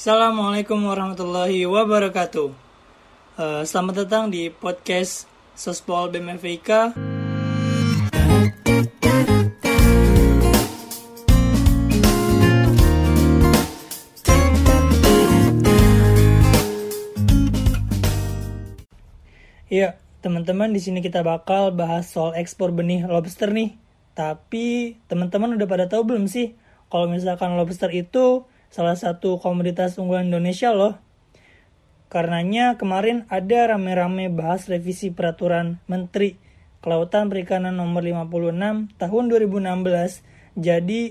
Assalamualaikum warahmatullahi wabarakatuh. Uh, selamat datang di podcast Sospol BMFIK. Iya, teman-teman di sini kita bakal bahas soal ekspor benih lobster nih. Tapi teman-teman udah pada tahu belum sih kalau misalkan lobster itu salah satu komoditas unggulan Indonesia loh. Karenanya kemarin ada rame-rame bahas revisi peraturan Menteri Kelautan Perikanan nomor 56 tahun 2016 jadi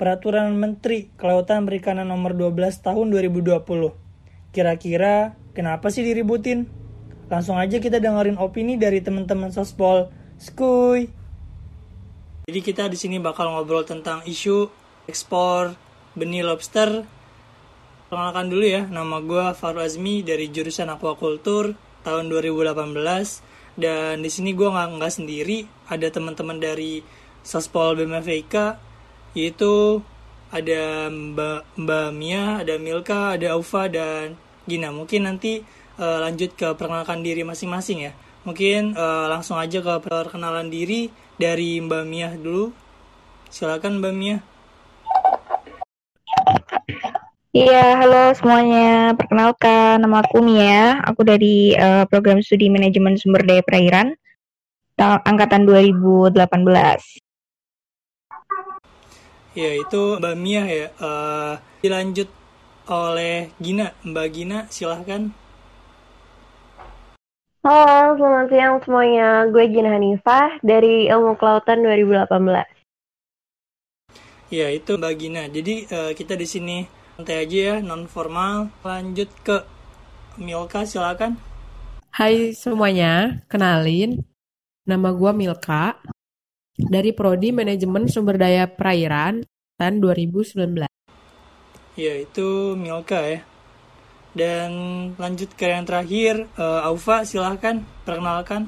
peraturan Menteri Kelautan Perikanan nomor 12 tahun 2020. Kira-kira kenapa sih diributin? Langsung aja kita dengerin opini dari teman-teman Sospol. Skuy. Jadi kita di sini bakal ngobrol tentang isu ekspor benih lobster. Perkenalkan dulu ya, nama gue Faru Azmi dari jurusan Aquaculture tahun 2018. Dan di sini gue nggak nggak sendiri, ada teman-teman dari Sospol BMFIK, yaitu ada Mbak, Mbak Mia, ada Milka, ada Aufa, dan Gina. Mungkin nanti uh, lanjut ke perkenalkan diri masing-masing ya. Mungkin uh, langsung aja ke perkenalan diri dari Mbak Mia dulu. Silakan Mbak Mia. Iya, halo semuanya. Perkenalkan, nama aku Mia. Aku dari uh, program studi manajemen sumber daya perairan angkatan 2018. Ya, itu Mbak Mia ya. Uh, dilanjut oleh Gina. Mbak Gina, silahkan. Halo, selamat siang semuanya. Gue Gina Hanifah dari Ilmu Kelautan 2018. Ya, itu Mbak Gina. Jadi uh, kita di sini santai aja ya, non formal. Lanjut ke Milka, silakan. Hai semuanya, kenalin. Nama gue Milka dari Prodi Manajemen Sumber Daya Perairan tahun 2019. Ya, itu Milka ya. Dan lanjut ke yang terakhir, uh, Aufa silahkan perkenalkan.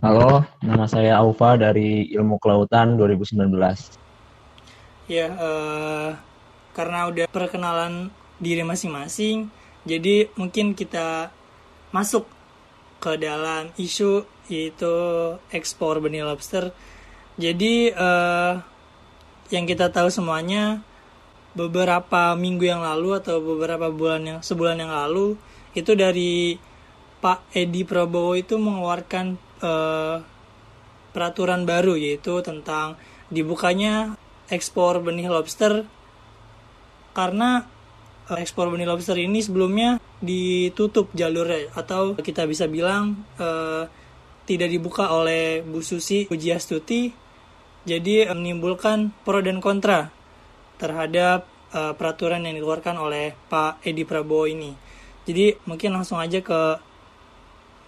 Halo, nama saya Aufa dari Ilmu Kelautan 2019. Ya, uh, karena udah perkenalan diri masing-masing, jadi mungkin kita masuk ke dalam isu yaitu ekspor benih lobster. Jadi uh, yang kita tahu semuanya beberapa minggu yang lalu atau beberapa bulan yang sebulan yang lalu itu dari Pak Edi Prabowo itu mengeluarkan uh, peraturan baru yaitu tentang dibukanya ekspor benih lobster. Karena ekspor benih lobster ini sebelumnya ditutup jalurnya atau kita bisa bilang uh, tidak dibuka oleh Bu Susi Pujiastuti. Jadi menimbulkan pro dan kontra terhadap uh, peraturan yang dikeluarkan oleh Pak Edi Prabowo ini. Jadi mungkin langsung aja ke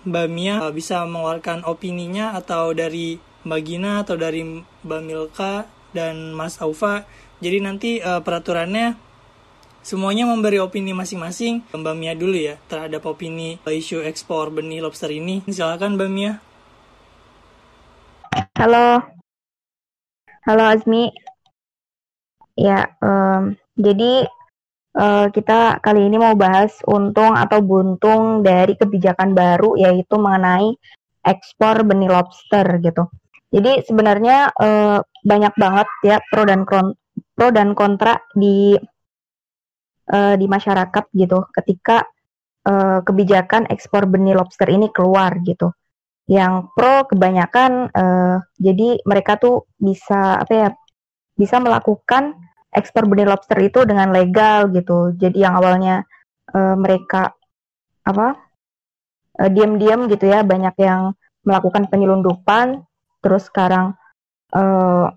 Mbak Mia uh, bisa mengeluarkan opininya atau dari Mbak Gina atau dari Mbak Milka dan Mas Aufa. Jadi nanti uh, peraturannya semuanya memberi opini masing-masing. Mbak Mia dulu ya terhadap opini isu ekspor benih lobster ini. Silakan Mbak Mia. Halo. Halo Azmi. Ya, um, jadi uh, kita kali ini mau bahas untung atau buntung dari kebijakan baru yaitu mengenai ekspor benih lobster gitu. Jadi sebenarnya uh, banyak banget ya pro dan kon pro dan kontra di uh, di masyarakat gitu ketika uh, kebijakan ekspor benih lobster ini keluar gitu. Yang pro kebanyakan uh, jadi mereka tuh bisa apa ya bisa melakukan ekspor benih lobster itu dengan legal gitu. Jadi yang awalnya uh, mereka apa diam-diam gitu ya banyak yang melakukan penyelundupan, terus sekarang uh,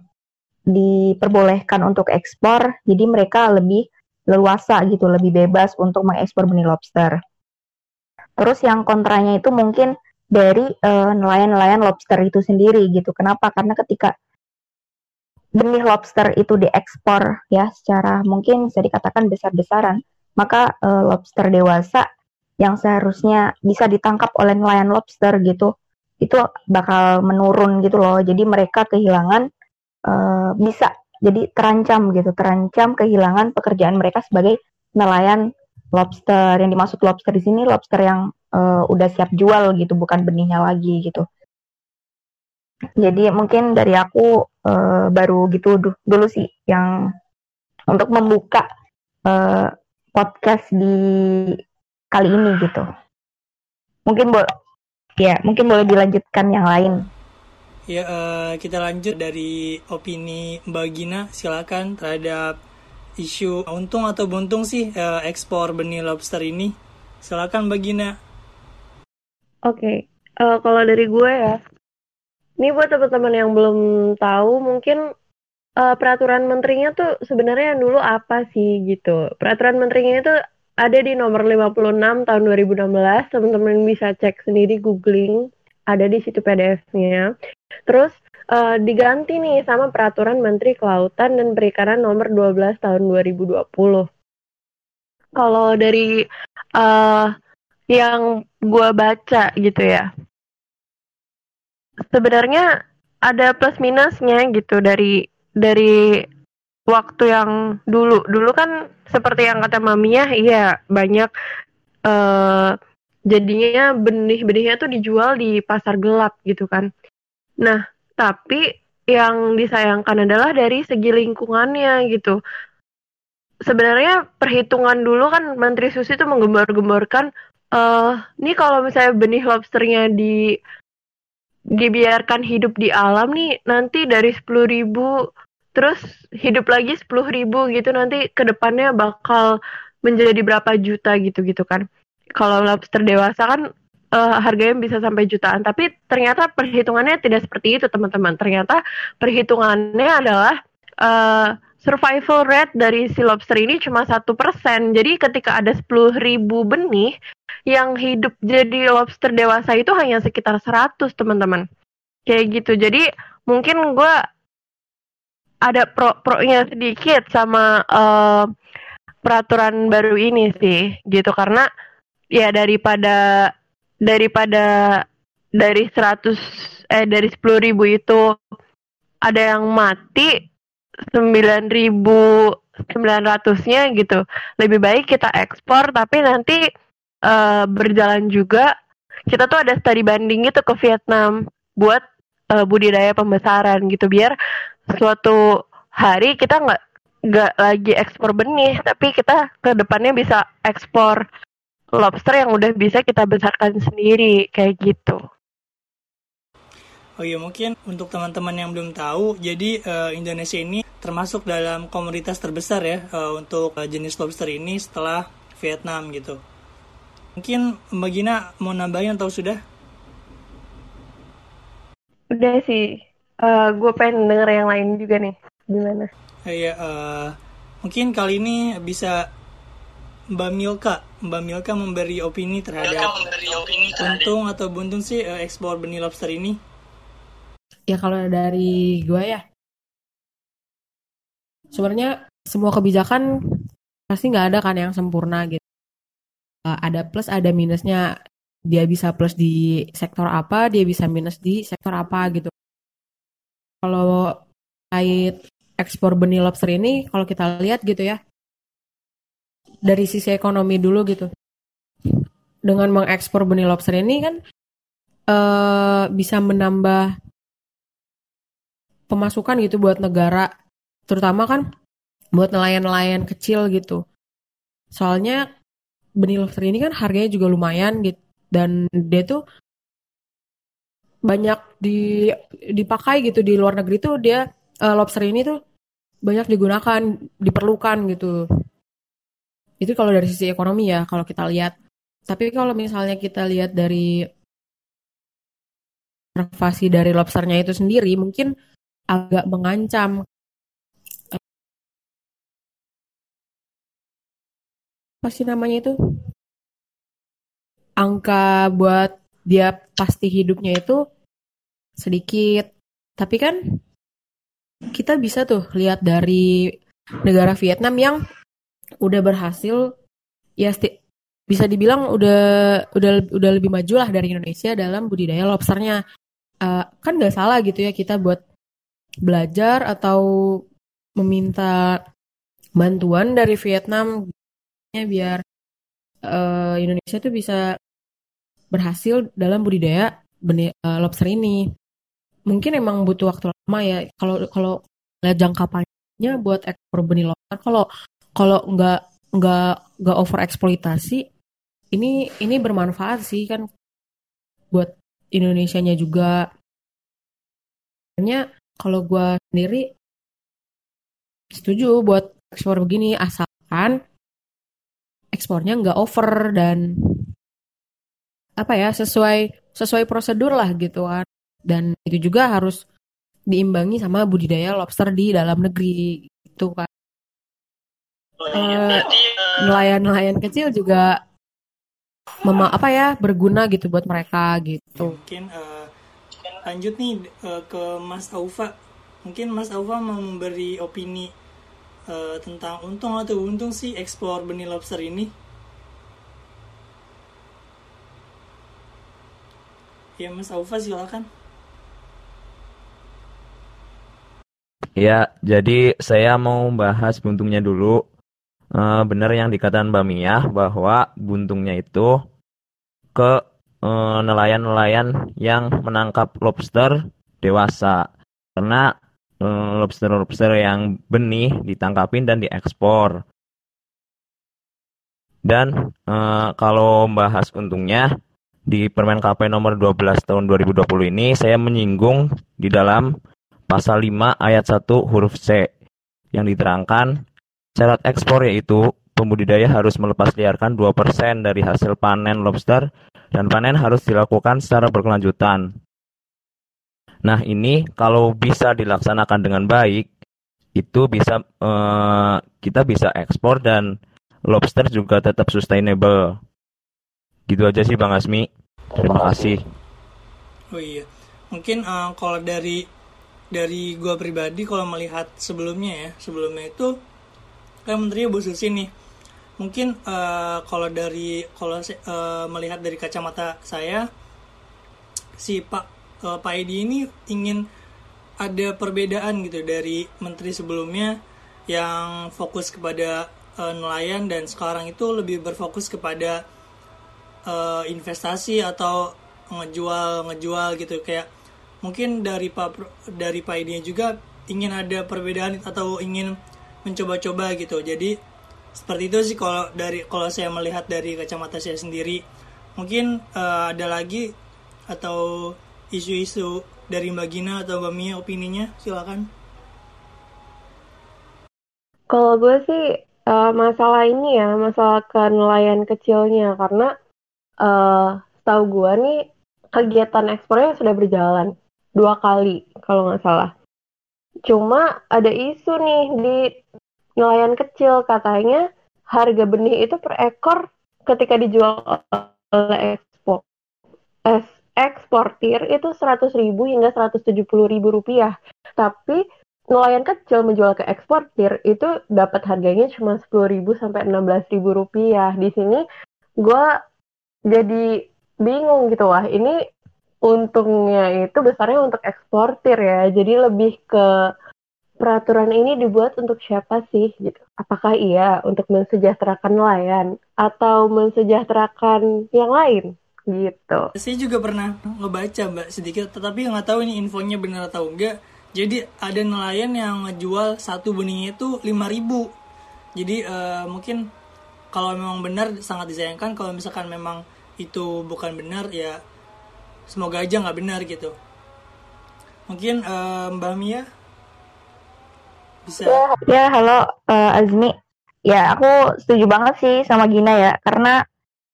diperbolehkan untuk ekspor. Jadi mereka lebih leluasa gitu, lebih bebas untuk mengekspor benih lobster. Terus yang kontranya itu mungkin dari nelayan-nelayan uh, lobster itu sendiri gitu. Kenapa? Karena ketika benih lobster itu diekspor ya secara mungkin bisa dikatakan besar-besaran, maka uh, lobster dewasa yang seharusnya bisa ditangkap oleh nelayan lobster gitu, itu bakal menurun gitu loh. Jadi mereka kehilangan uh, bisa jadi terancam gitu, terancam kehilangan pekerjaan mereka sebagai nelayan lobster. Yang dimaksud lobster di sini lobster yang uh, udah siap jual gitu, bukan benihnya lagi gitu. Jadi mungkin dari aku uh, baru gitu dulu sih yang untuk membuka uh, podcast di kali ini gitu. Mungkin boleh ya, mungkin boleh dilanjutkan yang lain. Ya, uh, kita lanjut dari opini Mbak Gina, silakan terhadap isu untung atau buntung sih uh, ekspor benih lobster ini. Silakan Mbak Gina. Oke, okay. uh, kalau dari gue ya, ini buat teman-teman yang belum tahu, mungkin uh, peraturan menterinya tuh sebenarnya yang dulu apa sih gitu. Peraturan menterinya itu ada di nomor 56 tahun 2016, teman-teman bisa cek sendiri googling ada di situ PDF-nya. Terus uh, diganti nih sama peraturan Menteri Kelautan dan Perikanan nomor 12 tahun 2020. Kalau dari uh, yang gue baca gitu ya, sebenarnya ada plus minusnya gitu dari dari waktu yang dulu dulu kan seperti yang kata Mamiya iya banyak uh, jadinya benih-benihnya tuh dijual di pasar gelap gitu kan. Nah, tapi yang disayangkan adalah dari segi lingkungannya gitu. Sebenarnya perhitungan dulu kan Menteri Susi itu menggembar-gemborkan uh, ini kalau misalnya benih lobsternya di dibiarkan hidup di alam nih nanti dari sepuluh ribu terus hidup lagi sepuluh ribu gitu nanti ke depannya bakal menjadi berapa juta gitu gitu kan kalau lobster dewasa kan uh, harganya bisa sampai jutaan. Tapi ternyata perhitungannya tidak seperti itu teman-teman. Ternyata perhitungannya adalah uh, survival rate dari si lobster ini cuma satu persen. Jadi ketika ada sepuluh ribu benih yang hidup jadi lobster dewasa itu hanya sekitar 100 teman-teman. Kayak gitu. Jadi mungkin gue ada pro-pronya sedikit sama uh, peraturan baru ini sih gitu karena ya daripada daripada dari 100 eh dari 10 ribu itu ada yang mati 9 ribu 900-nya gitu. Lebih baik kita ekspor tapi nanti uh, berjalan juga kita tuh ada studi banding gitu ke Vietnam buat uh, budidaya pembesaran gitu biar suatu hari kita nggak nggak lagi ekspor benih tapi kita ke depannya bisa ekspor lobster yang udah bisa kita besarkan sendiri kayak gitu. Oh iya mungkin untuk teman-teman yang belum tahu, jadi uh, Indonesia ini termasuk dalam komunitas terbesar ya uh, untuk uh, jenis lobster ini setelah Vietnam gitu. Mungkin Mbak Gina mau nambahin atau sudah? Udah sih, uh, gue pengen denger yang lain juga nih, gimana? Uh, iya, uh, mungkin kali ini bisa Mbak Milka, Mbak Milka memberi opini terhadap memberi opini untung atau buntung sih uh, ekspor benih lobster ini? Ya kalau dari gue ya, sebenarnya semua kebijakan pasti nggak ada kan yang sempurna gitu. Uh, ada plus, ada minusnya. Dia bisa plus di sektor apa, dia bisa minus di sektor apa gitu. Kalau kait ekspor benih lobster ini, kalau kita lihat gitu ya, dari sisi ekonomi dulu gitu. Dengan mengekspor benih lobster ini kan uh, bisa menambah pemasukan gitu buat negara, terutama kan buat nelayan-nelayan kecil gitu. Soalnya benih lobster ini kan harganya juga lumayan gitu dan dia tuh banyak di dipakai gitu di luar negeri tuh dia uh, lobster ini tuh banyak digunakan diperlukan gitu. Itu kalau dari sisi ekonomi ya, kalau kita lihat. Tapi kalau misalnya kita lihat dari konservasi dari lobsternya itu sendiri, mungkin agak mengancam. Apa sih namanya itu? Angka buat dia pasti hidupnya itu sedikit. Tapi kan kita bisa tuh lihat dari negara Vietnam yang udah berhasil ya bisa dibilang udah udah udah lebih maju lah dari Indonesia dalam budidaya lobsternya. Uh, kan nggak salah gitu ya kita buat belajar atau meminta bantuan dari Vietnam biar uh, Indonesia tuh bisa berhasil dalam budidaya benih uh, lobster ini. Mungkin emang butuh waktu lama ya. Kalau kalau lihat jangka panjangnya buat ekspor benih lobster, kalau kalau nggak nggak nggak over eksploitasi, ini ini bermanfaat sih kan buat Indonesia-nya juga. Hanya kalau gue sendiri setuju buat ekspor begini asalkan ekspornya nggak over dan apa ya sesuai sesuai prosedur lah gitu kan. Dan itu juga harus diimbangi sama budidaya lobster di dalam negeri itu kan. Uh, nelayan-nelayan kecil juga mema apa ya berguna gitu buat mereka gitu. Mungkin uh, lanjut nih uh, ke Mas Aufa. Mungkin Mas Aufa mau memberi opini uh, tentang untung atau untung sih ekspor benih lobster ini ya Mas Aufa silakan Ya, jadi saya mau bahas buntungnya dulu. Uh, benar yang dikatakan Mbak Mia bahwa buntungnya itu ke nelayan nelayan-nelayan yang menangkap lobster dewasa. Karena lobster-lobster yang benih ditangkapin dan diekspor. Dan uh, kalau membahas untungnya di Permen KP nomor 12 tahun 2020 ini saya menyinggung di dalam pasal 5 ayat 1 huruf C yang diterangkan syarat ekspor yaitu pembudidaya harus melepas liarkan 2% dari hasil panen lobster dan panen harus dilakukan secara berkelanjutan. Nah, ini kalau bisa dilaksanakan dengan baik, itu bisa eh, kita bisa ekspor dan lobster juga tetap sustainable. Gitu aja sih Bang Asmi. Terima kasih. Oh iya. Mungkin uh, kalau dari dari gua pribadi kalau melihat sebelumnya ya, sebelumnya itu kan menteri Bu Susi nih. Mungkin uh, kalau dari kalau uh, melihat dari kacamata saya si Pak uh, Pak Edi ini ingin ada perbedaan gitu dari menteri sebelumnya yang fokus kepada uh, nelayan dan sekarang itu lebih berfokus kepada uh, investasi atau ngejual ngejual gitu. Kayak mungkin dari Pak dari Pak Edi juga ingin ada perbedaan atau ingin mencoba-coba gitu. Jadi seperti itu sih kalau dari kalau saya melihat dari kacamata saya sendiri. Mungkin uh, ada lagi atau isu-isu dari Mbak Gina atau Mbak Mia opininya? Silakan. Kalau gue sih uh, masalah ini ya masalah ke nelayan kecilnya. Karena uh, tahu gue nih kegiatan ekspornya sudah berjalan dua kali kalau nggak salah. Cuma ada isu nih di nelayan kecil katanya harga benih itu per ekor ketika dijual oleh ekspor eksportir itu 100 ribu hingga 170 ribu rupiah. Tapi nelayan kecil menjual ke eksportir itu dapat harganya cuma 10 ribu sampai 16 ribu rupiah. Di sini gue jadi bingung gitu wah ini untungnya itu besarnya untuk eksportir ya. Jadi lebih ke peraturan ini dibuat untuk siapa sih gitu. Apakah iya untuk mensejahterakan nelayan atau mensejahterakan yang lain? gitu. Saya juga pernah ngebaca mbak sedikit, tetapi nggak tahu ini infonya benar atau enggak. Jadi ada nelayan yang ngejual satu benihnya itu 5000 Jadi uh, mungkin kalau memang benar sangat disayangkan. Kalau misalkan memang itu bukan benar ya semoga aja nggak benar gitu. Mungkin uh, Mbak Mia bisa. Ya, ya halo uh, Azmi. Ya aku setuju banget sih sama Gina ya karena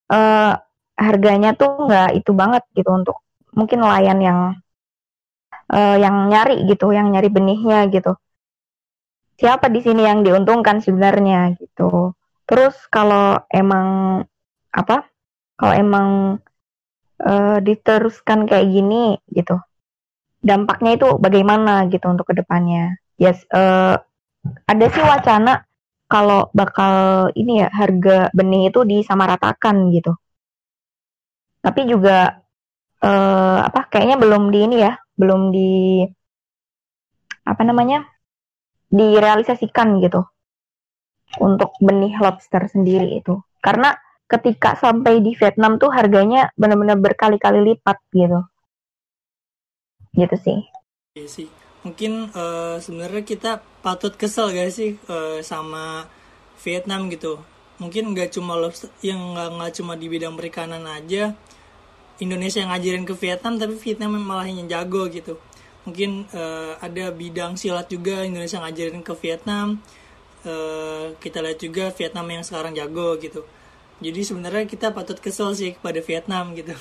uh, harganya tuh nggak itu banget gitu untuk mungkin nelayan yang uh, yang nyari gitu, yang nyari benihnya gitu. Siapa di sini yang diuntungkan sebenarnya gitu. Terus kalau emang apa? Kalau emang uh, diteruskan kayak gini gitu, dampaknya itu bagaimana gitu untuk ke depannya? Yes, uh, ada sih wacana kalau bakal ini ya harga benih itu disamaratakan gitu tapi juga uh, apa kayaknya belum di ini ya belum di apa namanya direalisasikan gitu untuk benih lobster sendiri itu. Karena ketika sampai di Vietnam tuh harganya benar-benar berkali-kali lipat gitu. Gitu sih. Iya sih. Mungkin uh, sebenarnya kita patut kesel gak sih uh, sama Vietnam gitu. Mungkin nggak cuma lobster yang nggak cuma di bidang perikanan aja. Indonesia yang ngajarin ke Vietnam tapi Vietnam malah yang jago gitu. Mungkin uh, ada bidang silat juga Indonesia ngajarin ke Vietnam. Uh, kita lihat juga Vietnam yang sekarang jago gitu jadi sebenarnya kita patut kesel sih kepada Vietnam gitu.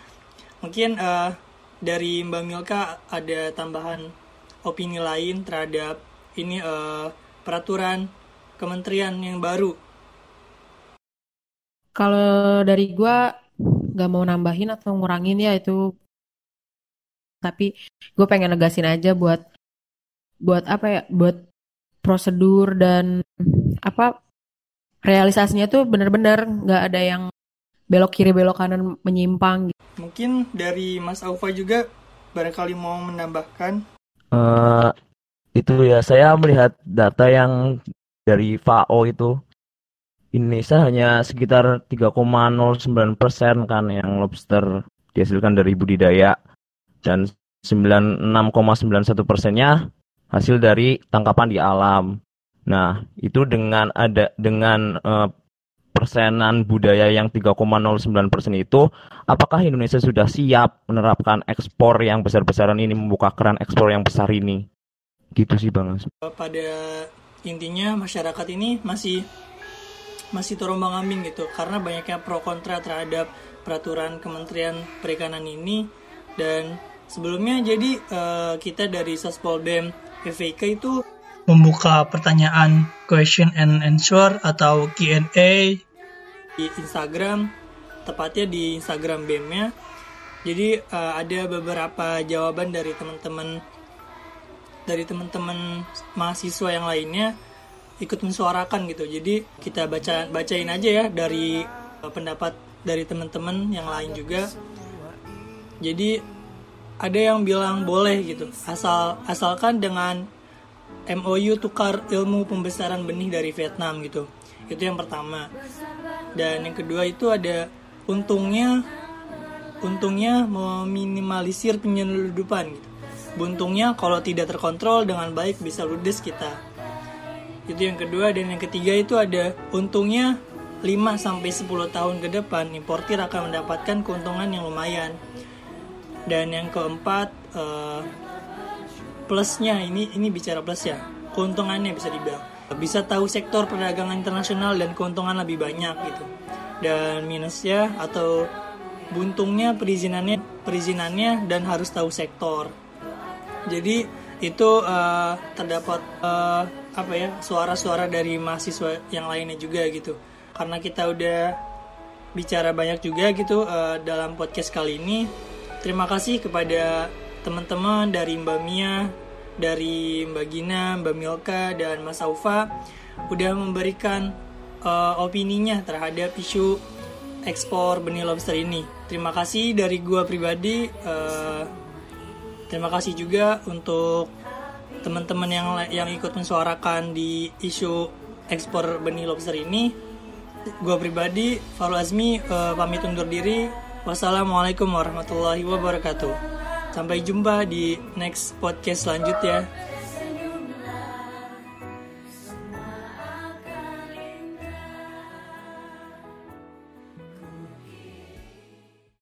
Mungkin uh, dari Mbak Milka ada tambahan opini lain terhadap ini uh, peraturan kementerian yang baru? Kalau dari gue nggak mau nambahin atau ngurangin ya itu. Tapi gue pengen negasin aja buat buat apa ya buat prosedur dan apa realisasinya tuh bener-bener nggak ada yang belok kiri belok kanan menyimpang. Gitu. Mungkin dari Mas Aufa juga barangkali mau menambahkan. Uh, itu ya saya melihat data yang dari FAO itu Indonesia hanya sekitar 3,09 persen kan yang lobster dihasilkan dari budidaya dan 96,91 persennya hasil dari tangkapan di alam. Nah, itu dengan ada dengan uh, persenan budaya yang 3,09 persen itu, apakah Indonesia sudah siap menerapkan ekspor yang besar-besaran ini, membuka keran ekspor yang besar ini? Gitu sih Bang Pada intinya masyarakat ini masih masih terombang ambing gitu. Karena banyaknya pro kontra terhadap peraturan Kementerian Perikanan ini. Dan sebelumnya jadi uh, kita dari Saspol BEM FVK itu membuka pertanyaan question and answer atau Q&A di Instagram, tepatnya di Instagram BEM-nya. Jadi uh, ada beberapa jawaban dari teman-teman dari teman-teman mahasiswa yang lainnya ikut mensuarakan gitu. Jadi kita baca bacain aja ya dari uh, pendapat dari teman-teman yang lain juga. Jadi ada yang bilang boleh gitu, asal asalkan dengan MOU tukar ilmu pembesaran benih dari Vietnam gitu. Itu yang pertama. Dan yang kedua itu ada untungnya untungnya meminimalisir penyeludupan gitu. Buntungnya kalau tidak terkontrol dengan baik bisa ludes kita. Itu yang kedua. Dan yang ketiga itu ada untungnya 5 sampai 10 tahun ke depan importir akan mendapatkan keuntungan yang lumayan. Dan yang keempat uh, plusnya ini ini bicara plus ya. Keuntungannya bisa dibilang. Bisa tahu sektor perdagangan internasional dan keuntungan lebih banyak gitu. Dan minusnya atau buntungnya perizinannya perizinannya dan harus tahu sektor. Jadi itu uh, terdapat uh, apa ya suara-suara dari mahasiswa yang lainnya juga gitu. Karena kita udah bicara banyak juga gitu uh, dalam podcast kali ini. Terima kasih kepada teman-teman dari Mbak Mia, dari Mbak Gina, Mbak Milka, dan Mas Aufa udah memberikan uh, opininya terhadap isu ekspor benih lobster ini. Terima kasih dari gua pribadi. Uh, terima kasih juga untuk teman-teman yang yang ikut mensuarakan di isu ekspor benih lobster ini. Gua pribadi, Falu Azmi, uh, pamit undur diri. Wassalamualaikum warahmatullahi wabarakatuh. Sampai jumpa di next podcast selanjutnya.